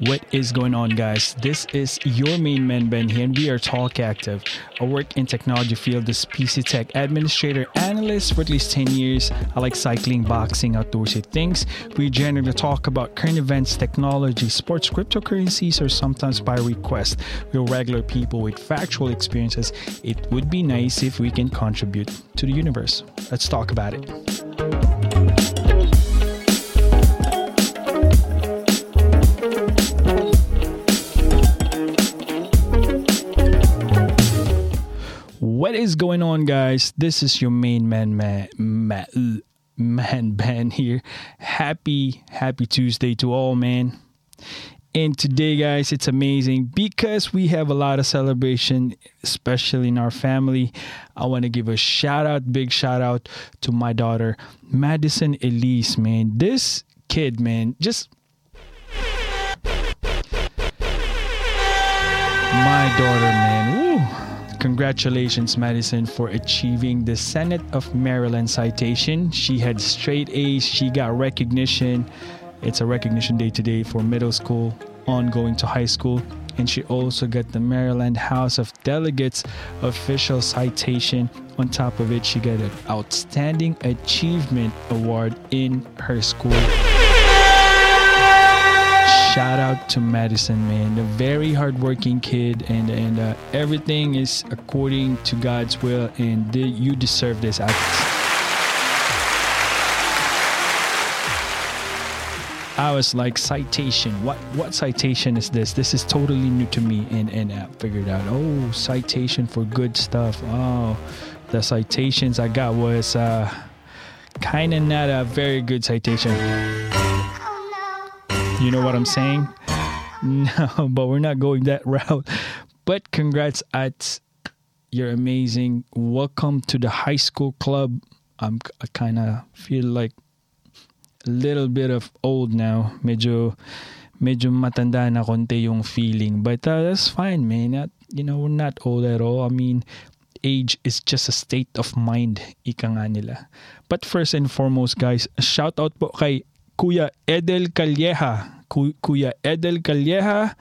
What is going on, guys? This is your main man Ben here, and we are Talk Active. I work in technology field as PC Tech administrator analyst for at least 10 years. I like cycling, boxing, outdoorsy things. We generally talk about current events, technology, sports, cryptocurrencies, or sometimes by request. We're regular people with factual experiences. It would be nice if we can contribute to the universe. Let's talk about it. Is going on, guys? This is your main man, man, man, man, Ben here. Happy, happy Tuesday to all, man. And today, guys, it's amazing because we have a lot of celebration, especially in our family. I want to give a shout out, big shout out to my daughter, Madison Elise, man. This kid, man, just my daughter, man. Congratulations, Madison, for achieving the Senate of Maryland citation. She had straight A's, she got recognition. It's a recognition day today for middle school, ongoing to high school. And she also got the Maryland House of Delegates official citation. On top of it, she got an Outstanding Achievement Award in her school shout out to Madison, man. A very hardworking kid, and and uh, everything is according to God's will, and you deserve this. I, I was like, citation. What what citation is this? This is totally new to me, and and I figured out. Oh, citation for good stuff. Oh, the citations I got was uh, kind of not a very good citation. You know what I'm saying? No, but we're not going that route. But congrats at you're amazing. Welcome to the high school club. I'm I kind of feel like a little bit of old now. Medyo medyo matanda na konti yung feeling. But uh, that's fine, man. Not, you know, we're not old at all. I mean, age is just a state of mind, ika nga nila. But first and foremost, guys, shout out po kay Kuya Edel Calleja. Ku- Kuya Edel Calleja.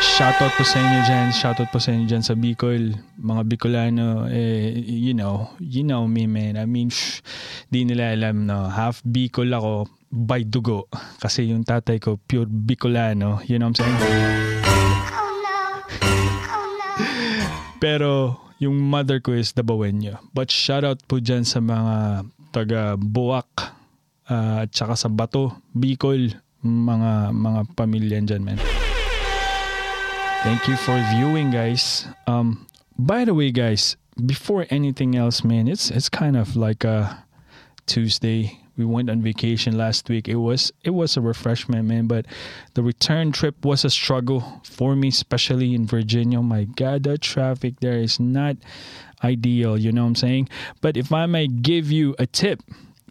Shoutout po sa inyo dyan. Shoutout po sa inyo dyan sa Bicol. Mga Bicolano, eh, you know, you know me, man. I mean, shh, di nila alam, no. Half Bicol ako by dugo. Kasi yung tatay ko, pure Bicolano. You know what I'm saying? Pero, yung mother ko is Dabawenyo. But shoutout po dyan sa mga taga Buwak, uh, at saka sa Bato, Bicol, mga mga pamilya dyan. Thank you for viewing, guys. Um, by the way, guys, before anything else, man, it's it's kind of like a Tuesday. We went on vacation last week. It was it was a refreshment, man. But the return trip was a struggle for me, especially in Virginia. My God, the traffic there is not ideal. You know what I'm saying? But if I may give you a tip,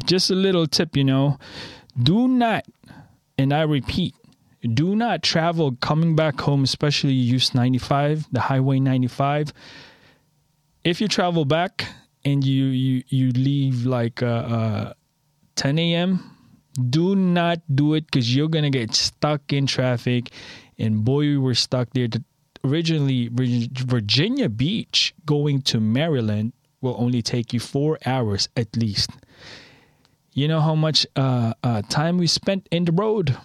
just a little tip, you know, do not, and I repeat, do not travel coming back home, especially use 95, the Highway 95. If you travel back and you you you leave like uh, uh 10 a.m., do not do it because you're gonna get stuck in traffic. And boy, we were stuck there. Originally, Virginia Beach going to Maryland will only take you four hours at least. You know how much uh, uh, time we spent in the road?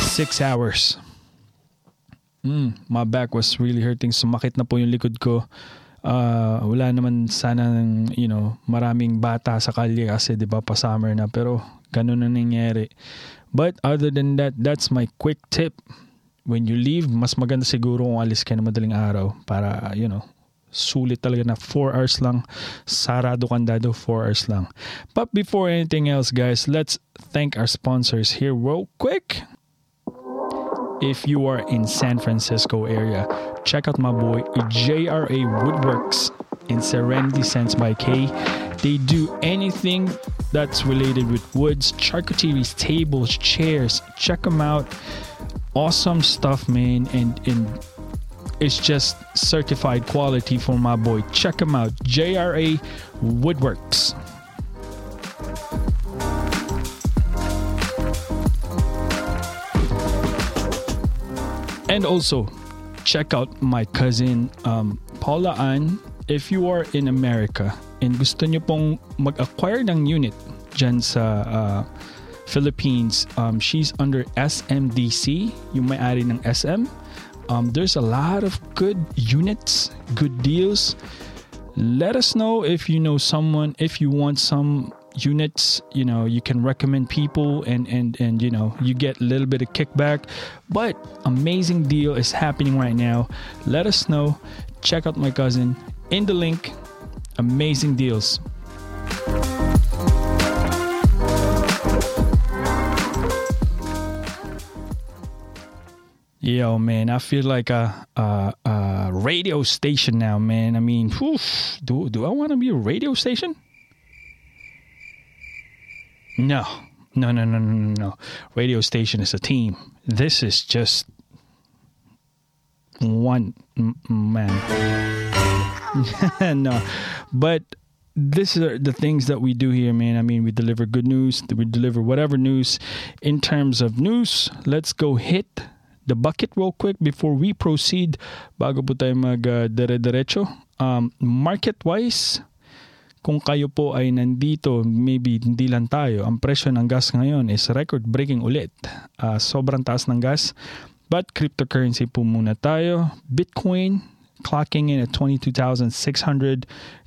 Six hours. Mm, my back was really hurting. Sumakit na po yung likod ko. Uh, wala naman sana ng, you know, maraming bata sa kalye kasi 'di ba pa summer na pero ganun na nangyari. But other than that, that's my quick tip. When you leave, mas maganda siguro kung alis ka na madaling araw para, you know, sulit talaga na 4 hours lang. Sarado kandado 4 hours lang. But before anything else, guys, let's thank our sponsors here real quick. If you are in San Francisco area, check out my boy JRA Woodworks in Serenity Scents by K. They do anything that's related with woods, charcuteries, tables, chairs. Check them out. Awesome stuff, man. And and it's just certified quality for my boy. Check him out. JRA Woodworks. And also, check out my cousin um, Paula Ann. If you are in America and gusto nyo pong mag-acquire ng unit dyan sa uh, Philippines, um, she's under SMDC. Yung may-ari ng SM. Um, there's a lot of good units, good deals. Let us know if you know someone, if you want some units you know you can recommend people and and and you know you get a little bit of kickback. But amazing deal is happening right now. Let us know. Check out my cousin. In the link amazing deals Yo, man, I feel like a, a, a radio station now, man. I mean, whew, do do I want to be a radio station? No, no, no, no, no, no. Radio station is a team. This is just one man. no, but this are the things that we do here, man. I mean, we deliver good news. We deliver whatever news. In terms of news, let's go hit the bucket real quick before we proceed. Bago po tayo mag uh, dere-derecho. Um, market-wise, kung kayo po ay nandito, maybe hindi lang tayo, ang presyo ng gas ngayon is record-breaking ulit. Uh, sobrang taas ng gas. But cryptocurrency po muna tayo. Bitcoin clocking in at 22,600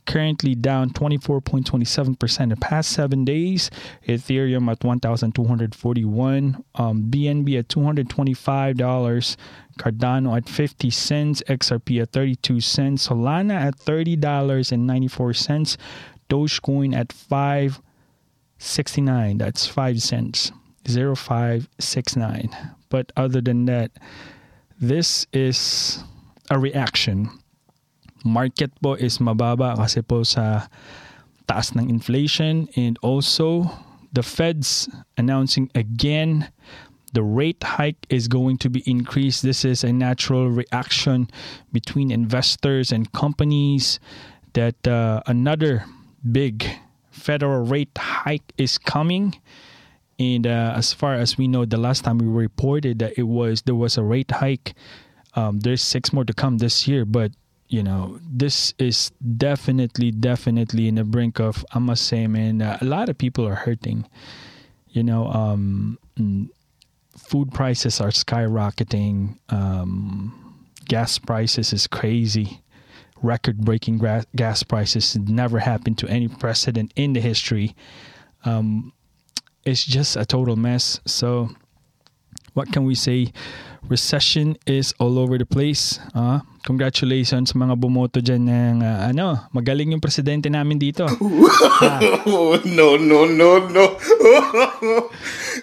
currently down 24.27% the past seven days. Ethereum at 1,241. Um, BNB at $225. Cardano at 50 cents. XRP at 32 cents. Solana at $30.94. Dogecoin at 569. That's 5 cents. 0569. But other than that, this is a reaction market po is mababa kasi po sa taas ng inflation and also the Fed's announcing again the rate hike is going to be increased. This is a natural reaction between investors and companies that uh, another big federal rate hike is coming. And uh, as far as we know, the last time we reported that it was there was a rate hike. Um, there's six more to come this year, but you know, this is definitely, definitely in the brink of, I must say, man, uh, a lot of people are hurting. You know, um, food prices are skyrocketing. Um, gas prices is crazy. Record breaking gra- gas prices never happened to any precedent in the history. Um, it's just a total mess. So, what can we say? recession is all over the place. Uh, congratulations sa mga bumoto dyan ng uh, ano, magaling yung presidente namin dito. uh, no, no, no, no.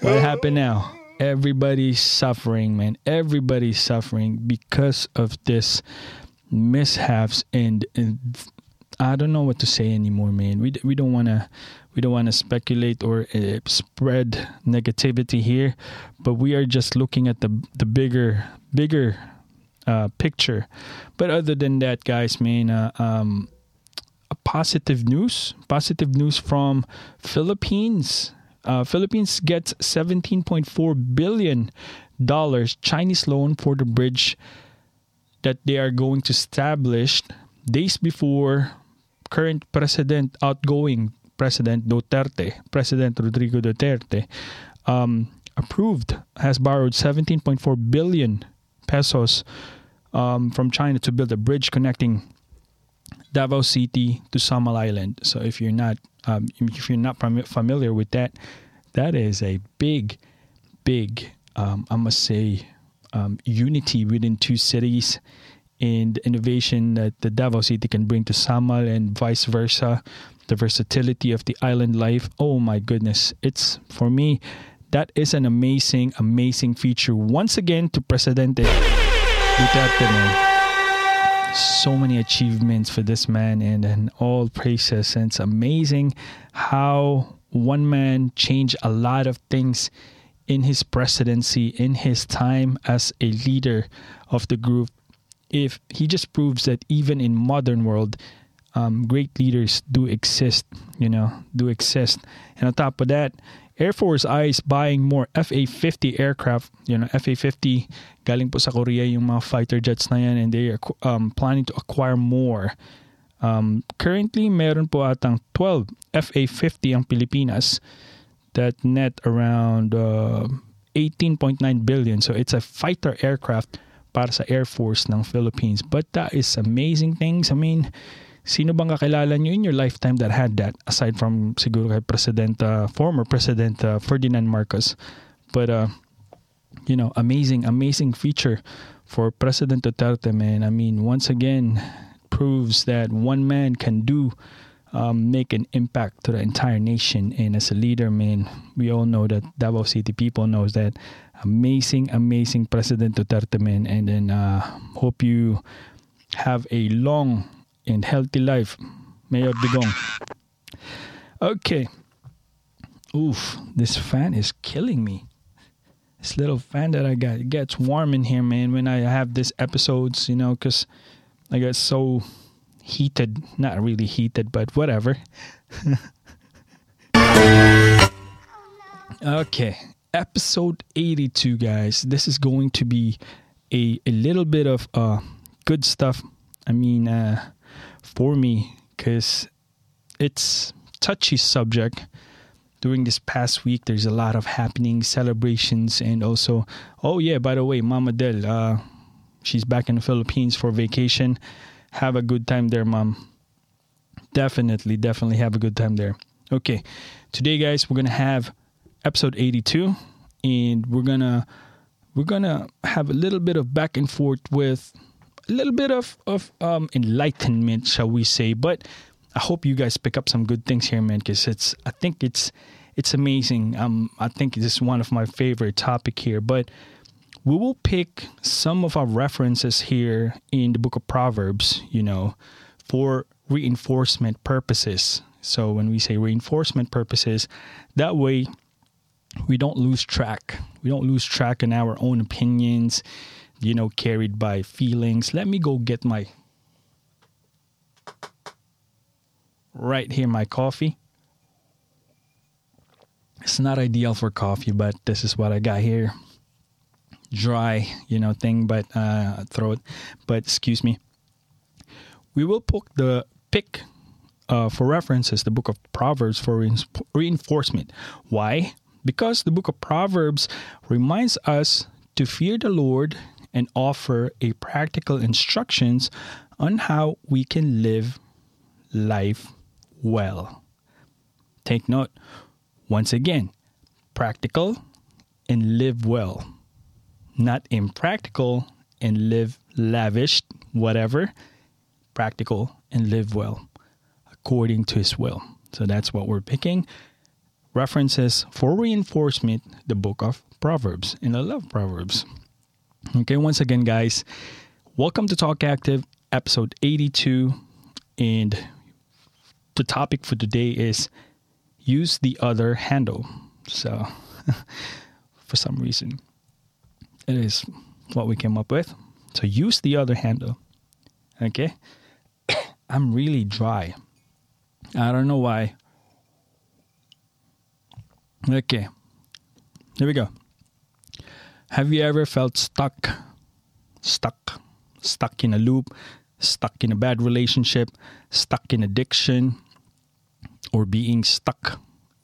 what happened now? Everybody's suffering, man. Everybody's suffering because of this mishaps and, and I don't know what to say anymore, man. We we don't want to we don't want to speculate or uh, spread negativity here, but we are just looking at the the bigger bigger uh, picture. But other than that, guys, man, uh, um, a positive news, positive news from Philippines. Uh, Philippines gets 17.4 billion dollars Chinese loan for the bridge that they are going to establish days before current president outgoing President Duterte, President Rodrigo Duterte, um, approved, has borrowed 17.4 billion pesos um, from China to build a bridge connecting Davao City to Samal Island. So if you're not um, if you're not familiar with that, that is a big, big, um, I must say, um, unity within two cities and innovation that the Davao City can bring to Samal and vice versa the versatility of the island life. Oh my goodness. It's for me, that is an amazing, amazing feature. Once again to Presidente Duterte, man. So many achievements for this man and, and all praises. And it's amazing how one man changed a lot of things in his presidency, in his time as a leader of the group. If he just proves that even in modern world, um, great leaders do exist, you know, do exist. And on top of that, Air Force eyes buying more FA-50 aircraft. You know, FA-50 galing po sa Korea yung mga fighter jets na yan and they are um, planning to acquire more. Um, currently, meron po atang 12 FA-50 ang Pilipinas that net around uh, 18.9 billion. So it's a fighter aircraft para sa Air Force ng Philippines. But that is amazing things. I mean, Sino bang kakilala nyo in your lifetime that had that aside from siguro kay President, uh, former President uh, Ferdinand Marcos? But, uh, you know, amazing, amazing feature for President Duterte, man. I mean, once again, proves that one man can do um, make an impact to the entire nation. And as a leader, man, we all know that Davao City people knows that amazing, amazing President Duterte, man. And then uh, hope you have a long and healthy life. Mayor Digong. Okay. Oof, this fan is killing me. This little fan that I got it gets warm in here, man. When I have these episodes, you know, because I get so heated. Not really heated, but whatever. okay, episode 82, guys. This is going to be a, a little bit of uh, good stuff. I mean, uh, for me because it's touchy subject. During this past week there's a lot of happening celebrations and also oh yeah by the way mama del uh, she's back in the philippines for vacation. Have a good time there mom. Definitely definitely have a good time there. Okay. Today guys we're gonna have episode 82 and we're gonna we're gonna have a little bit of back and forth with a little bit of of um, enlightenment, shall we say? But I hope you guys pick up some good things here, man, because it's I think it's it's amazing. Um, I think this is one of my favorite topic here, but we will pick some of our references here in the book of Proverbs, you know, for reinforcement purposes. So when we say reinforcement purposes, that way we don't lose track. We don't lose track in our own opinions you know, carried by feelings. Let me go get my right here my coffee. It's not ideal for coffee, but this is what I got here. Dry, you know, thing, but uh, throat. But excuse me. We will pick the pick uh, for references the book of Proverbs for re- reinforcement. Why? Because the book of Proverbs reminds us to fear the Lord and offer a practical instructions on how we can live life well. Take note, once again, practical and live well, not impractical and live lavish, whatever, practical and live well according to his will. So that's what we're picking. References for reinforcement, the book of Proverbs. And I love Proverbs. Okay, once again, guys, welcome to Talk Active, episode 82. And the topic for today is use the other handle. So, for some reason, it is what we came up with. So, use the other handle. Okay, I'm really dry. I don't know why. Okay, here we go. Have you ever felt stuck? Stuck. Stuck in a loop, stuck in a bad relationship, stuck in addiction, or being stuck,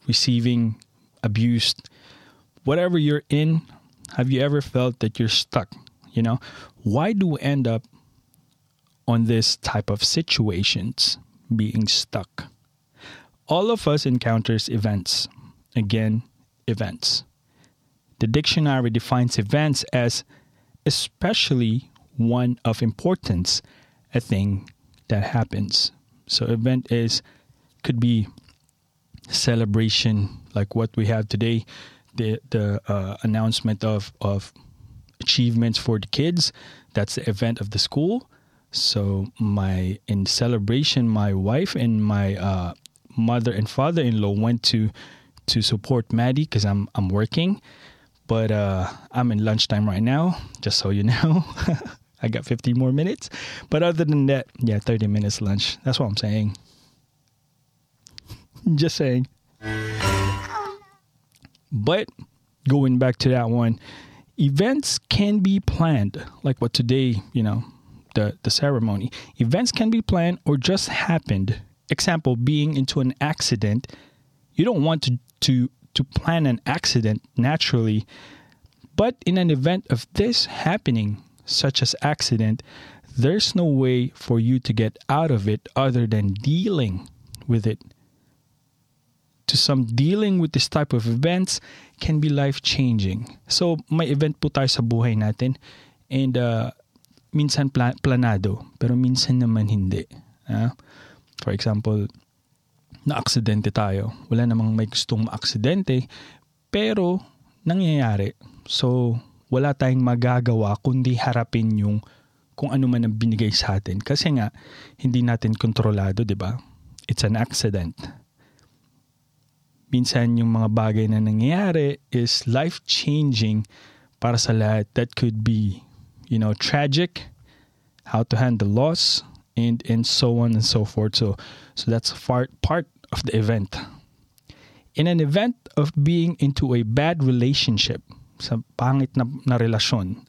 receiving abused. Whatever you're in, have you ever felt that you're stuck? You know, why do we end up on this type of situations, being stuck? All of us encounters events. Again, events. The dictionary defines events as especially one of importance, a thing that happens. So event is could be celebration like what we have today, the the uh, announcement of of achievements for the kids. That's the event of the school. So my in celebration, my wife and my uh, mother and father-in-law went to to support Maddie because I'm I'm working but uh, I'm in lunchtime right now, just so you know. I got 15 more minutes. But other than that, yeah, 30 minutes lunch. That's what I'm saying. just saying. But going back to that one, events can be planned, like what today, you know, the, the ceremony. Events can be planned or just happened. Example, being into an accident. You don't want to, to, to plan an accident naturally, but in an event of this happening, such as accident, there's no way for you to get out of it other than dealing with it. To some, dealing with this type of events can be life-changing. So, may event po tayo sa buhay natin and uh, minsan pla- planado, pero minsan naman hindi. Uh, for example, na-aksidente tayo. Wala namang may gustong ma-aksidente, pero nangyayari. So, wala tayong magagawa kundi harapin yung kung ano man ang binigay sa atin. Kasi nga, hindi natin kontrolado, di ba? It's an accident. Minsan yung mga bagay na nangyayari is life-changing para sa lahat. That could be, you know, tragic, how to handle loss, and and so on and so forth. So so that's part part of the event. In an event of being into a bad relationship, sa pangit na, na relasyon.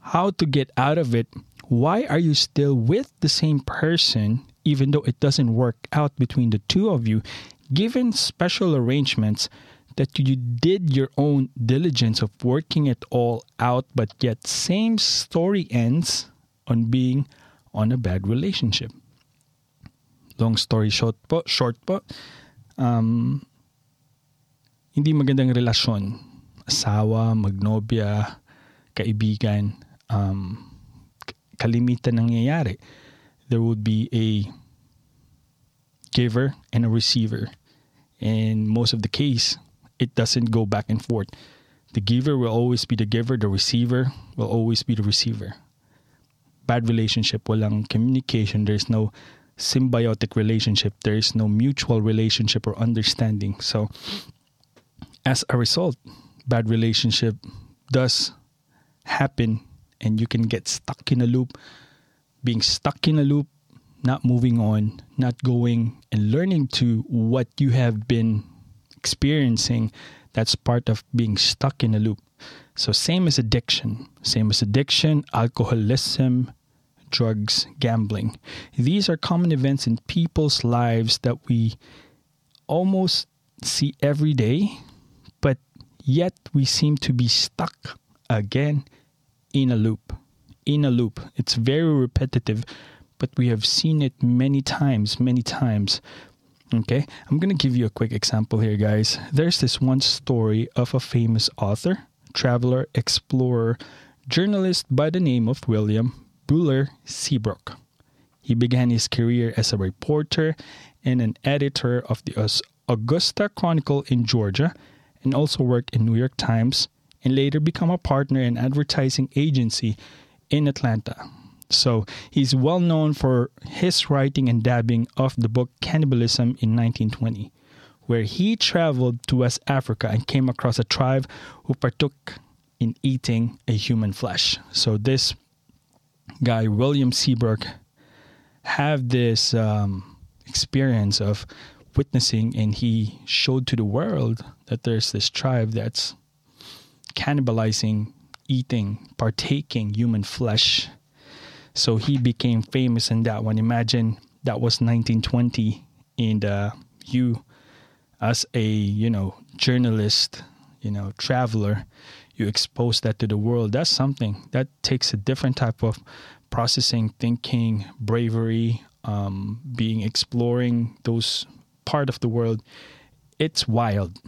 How to get out of it? Why are you still with the same person even though it doesn't work out between the two of you? Given special arrangements that you did your own diligence of working it all out, but yet same story ends on being on a bad relationship. Long story short po, short po, um, hindi magandang relasyon asawa, magnobya, kaibigan, um, kalimitan nangyayari. There would be a giver and a receiver. And most of the case, it doesn't go back and forth. The giver will always be the giver, the receiver will always be the receiver. Bad relationship, walang communication, there's no symbiotic relationship, there is no mutual relationship or understanding. So, as a result, bad relationship does happen and you can get stuck in a loop being stuck in a loop not moving on not going and learning to what you have been experiencing that's part of being stuck in a loop so same as addiction same as addiction alcoholism drugs gambling these are common events in people's lives that we almost see every day but Yet we seem to be stuck again in a loop. In a loop. It's very repetitive, but we have seen it many times, many times. Okay, I'm gonna give you a quick example here, guys. There's this one story of a famous author, traveler, explorer, journalist by the name of William Buehler Seabrook. He began his career as a reporter and an editor of the Augusta Chronicle in Georgia and also worked in New York Times and later become a partner in advertising agency in Atlanta. So he's well known for his writing and dabbing of the book Cannibalism in 1920, where he traveled to West Africa and came across a tribe who partook in eating a human flesh. So this guy, William Seabrook, have this um, experience of witnessing and he showed to the world that there's this tribe that's cannibalizing, eating, partaking human flesh. So he became famous in that one. Imagine that was 1920 and uh, you as a, you know, journalist, you know, traveler, you expose that to the world. That's something that takes a different type of processing, thinking, bravery, um, being exploring those part of the world, it's wild.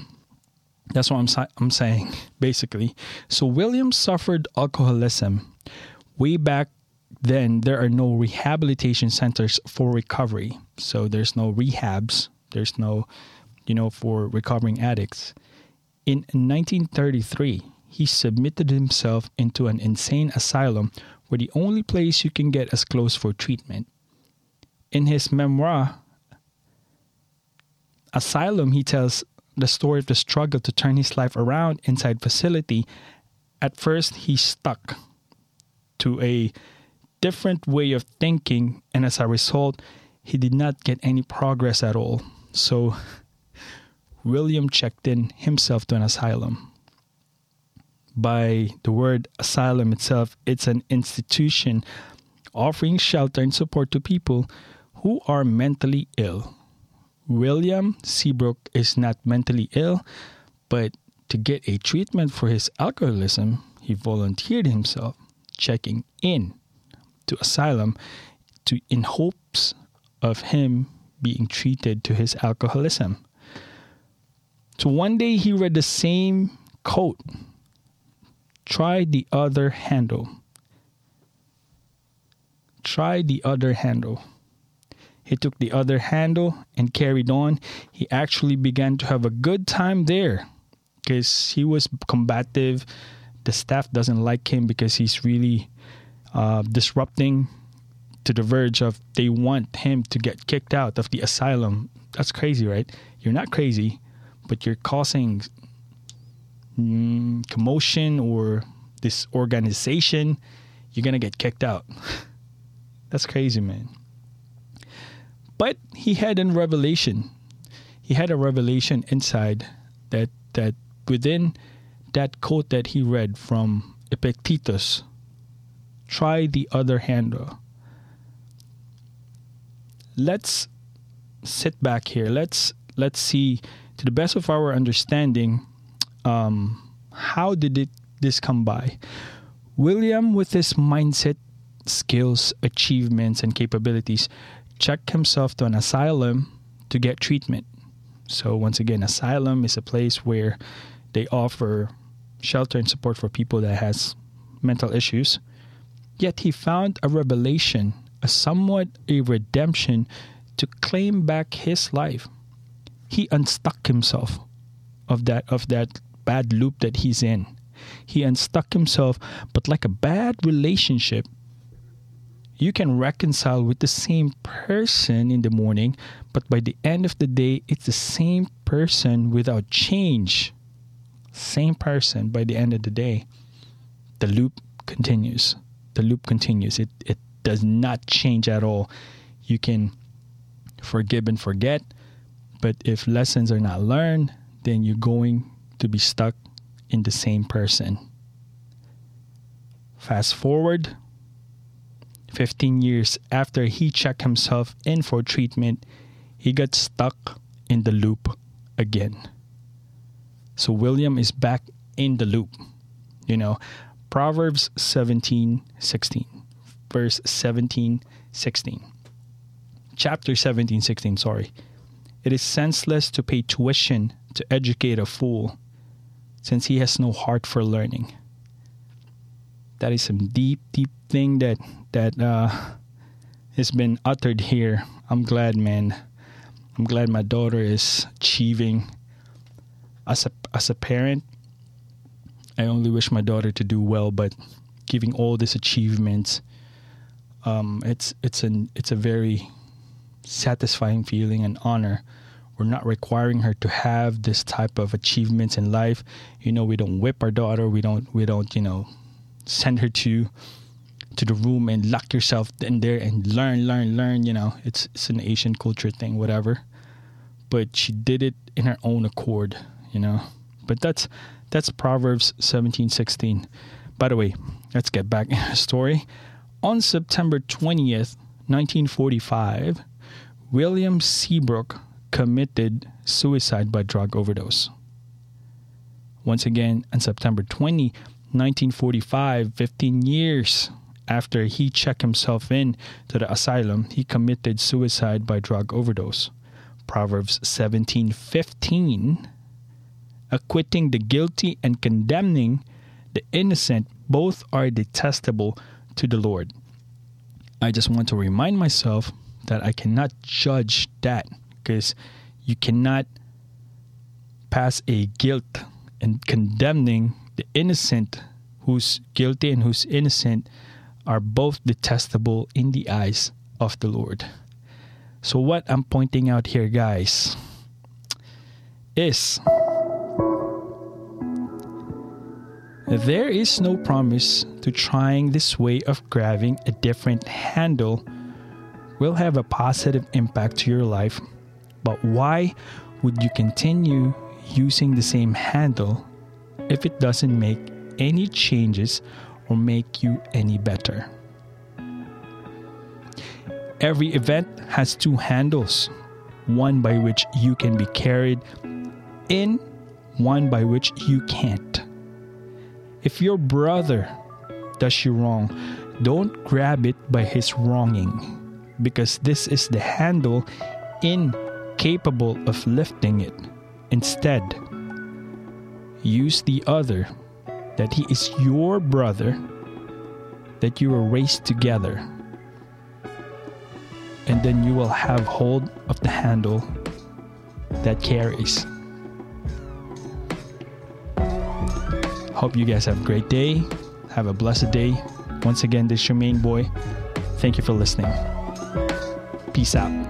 That's what I'm, I'm saying, basically. So, William suffered alcoholism. Way back then, there are no rehabilitation centers for recovery. So, there's no rehabs, there's no, you know, for recovering addicts. In 1933, he submitted himself into an insane asylum where the only place you can get as close for treatment. In his memoir, Asylum, he tells the story of the struggle to turn his life around inside facility. At first, he stuck to a different way of thinking, and as a result, he did not get any progress at all. So, William checked in himself to an asylum. By the word asylum itself, it's an institution offering shelter and support to people who are mentally ill. William Seabrook is not mentally ill, but to get a treatment for his alcoholism, he volunteered himself, checking in to asylum to in hopes of him being treated to his alcoholism. One day he read the same quote. Try the other handle. Try the other handle. He took the other handle and carried on. He actually began to have a good time there because he was combative. The staff doesn't like him because he's really uh, disrupting to the verge of they want him to get kicked out of the asylum. That's crazy, right? You're not crazy, but you're causing mm, commotion or disorganization. You're gonna get kicked out. That's crazy, man. But he had a revelation. He had a revelation inside that that within that quote that he read from Epictetus, try the other handle. Let's sit back here. Let's let's see to the best of our understanding um, how did it this come by. William, with his mindset, skills, achievements, and capabilities, checked himself to an asylum to get treatment. So, once again, asylum is a place where they offer shelter and support for people that has mental issues. Yet he found a revelation, a somewhat a redemption to claim back his life. He unstuck himself of that of that bad loop that he's in. He unstuck himself, but like a bad relationship, you can reconcile with the same person in the morning, but by the end of the day, it's the same person without change. Same person by the end of the day. The loop continues. The loop continues. It, it does not change at all. You can forgive and forget, but if lessons are not learned, then you're going to be stuck in the same person. Fast forward 15 years after he checked himself in for treatment, he got stuck in the loop again. So William is back in the loop. You know, Proverbs 17 16, verse 17 16. Chapter 17 16, sorry. It is senseless to pay tuition to educate a fool, since he has no heart for learning. That is some deep, deep thing that that uh, has been uttered here. I'm glad, man. I'm glad my daughter is achieving. As a as a parent, I only wish my daughter to do well, but giving all these achievements, um, it's it's an it's a very satisfying feeling and honor. We're not requiring her to have this type of achievements in life. You know, we don't whip our daughter. We don't we don't you know send her to to the room and lock yourself in there and learn, learn, learn. You know, it's it's an Asian culture thing, whatever. But she did it in her own accord. You know, but that's that's Proverbs seventeen sixteen. By the way, let's get back in the story. On September twentieth, nineteen forty five, William Seabrook committed suicide by drug overdose. Once again, on September 20, 1945, 15 years after he checked himself in to the asylum, he committed suicide by drug overdose. Proverbs 17:15 acquitting the guilty and condemning the innocent both are detestable to the Lord. I just want to remind myself that I cannot judge that because you cannot pass a guilt and condemning the innocent who's guilty and who's innocent are both detestable in the eyes of the Lord. So, what I'm pointing out here, guys, is there is no promise to trying this way of grabbing a different handle will have a positive impact to your life. But why would you continue using the same handle if it doesn't make any changes or make you any better? Every event has two handles one by which you can be carried in, one by which you can't. If your brother does you wrong, don't grab it by his wronging, because this is the handle incapable of lifting it. Instead, use the other, that he is your brother, that you were raised together and then you will have hold of the handle that carries. Hope you guys have a great day. Have a blessed day. Once again, this is your main boy. Thank you for listening. Peace out.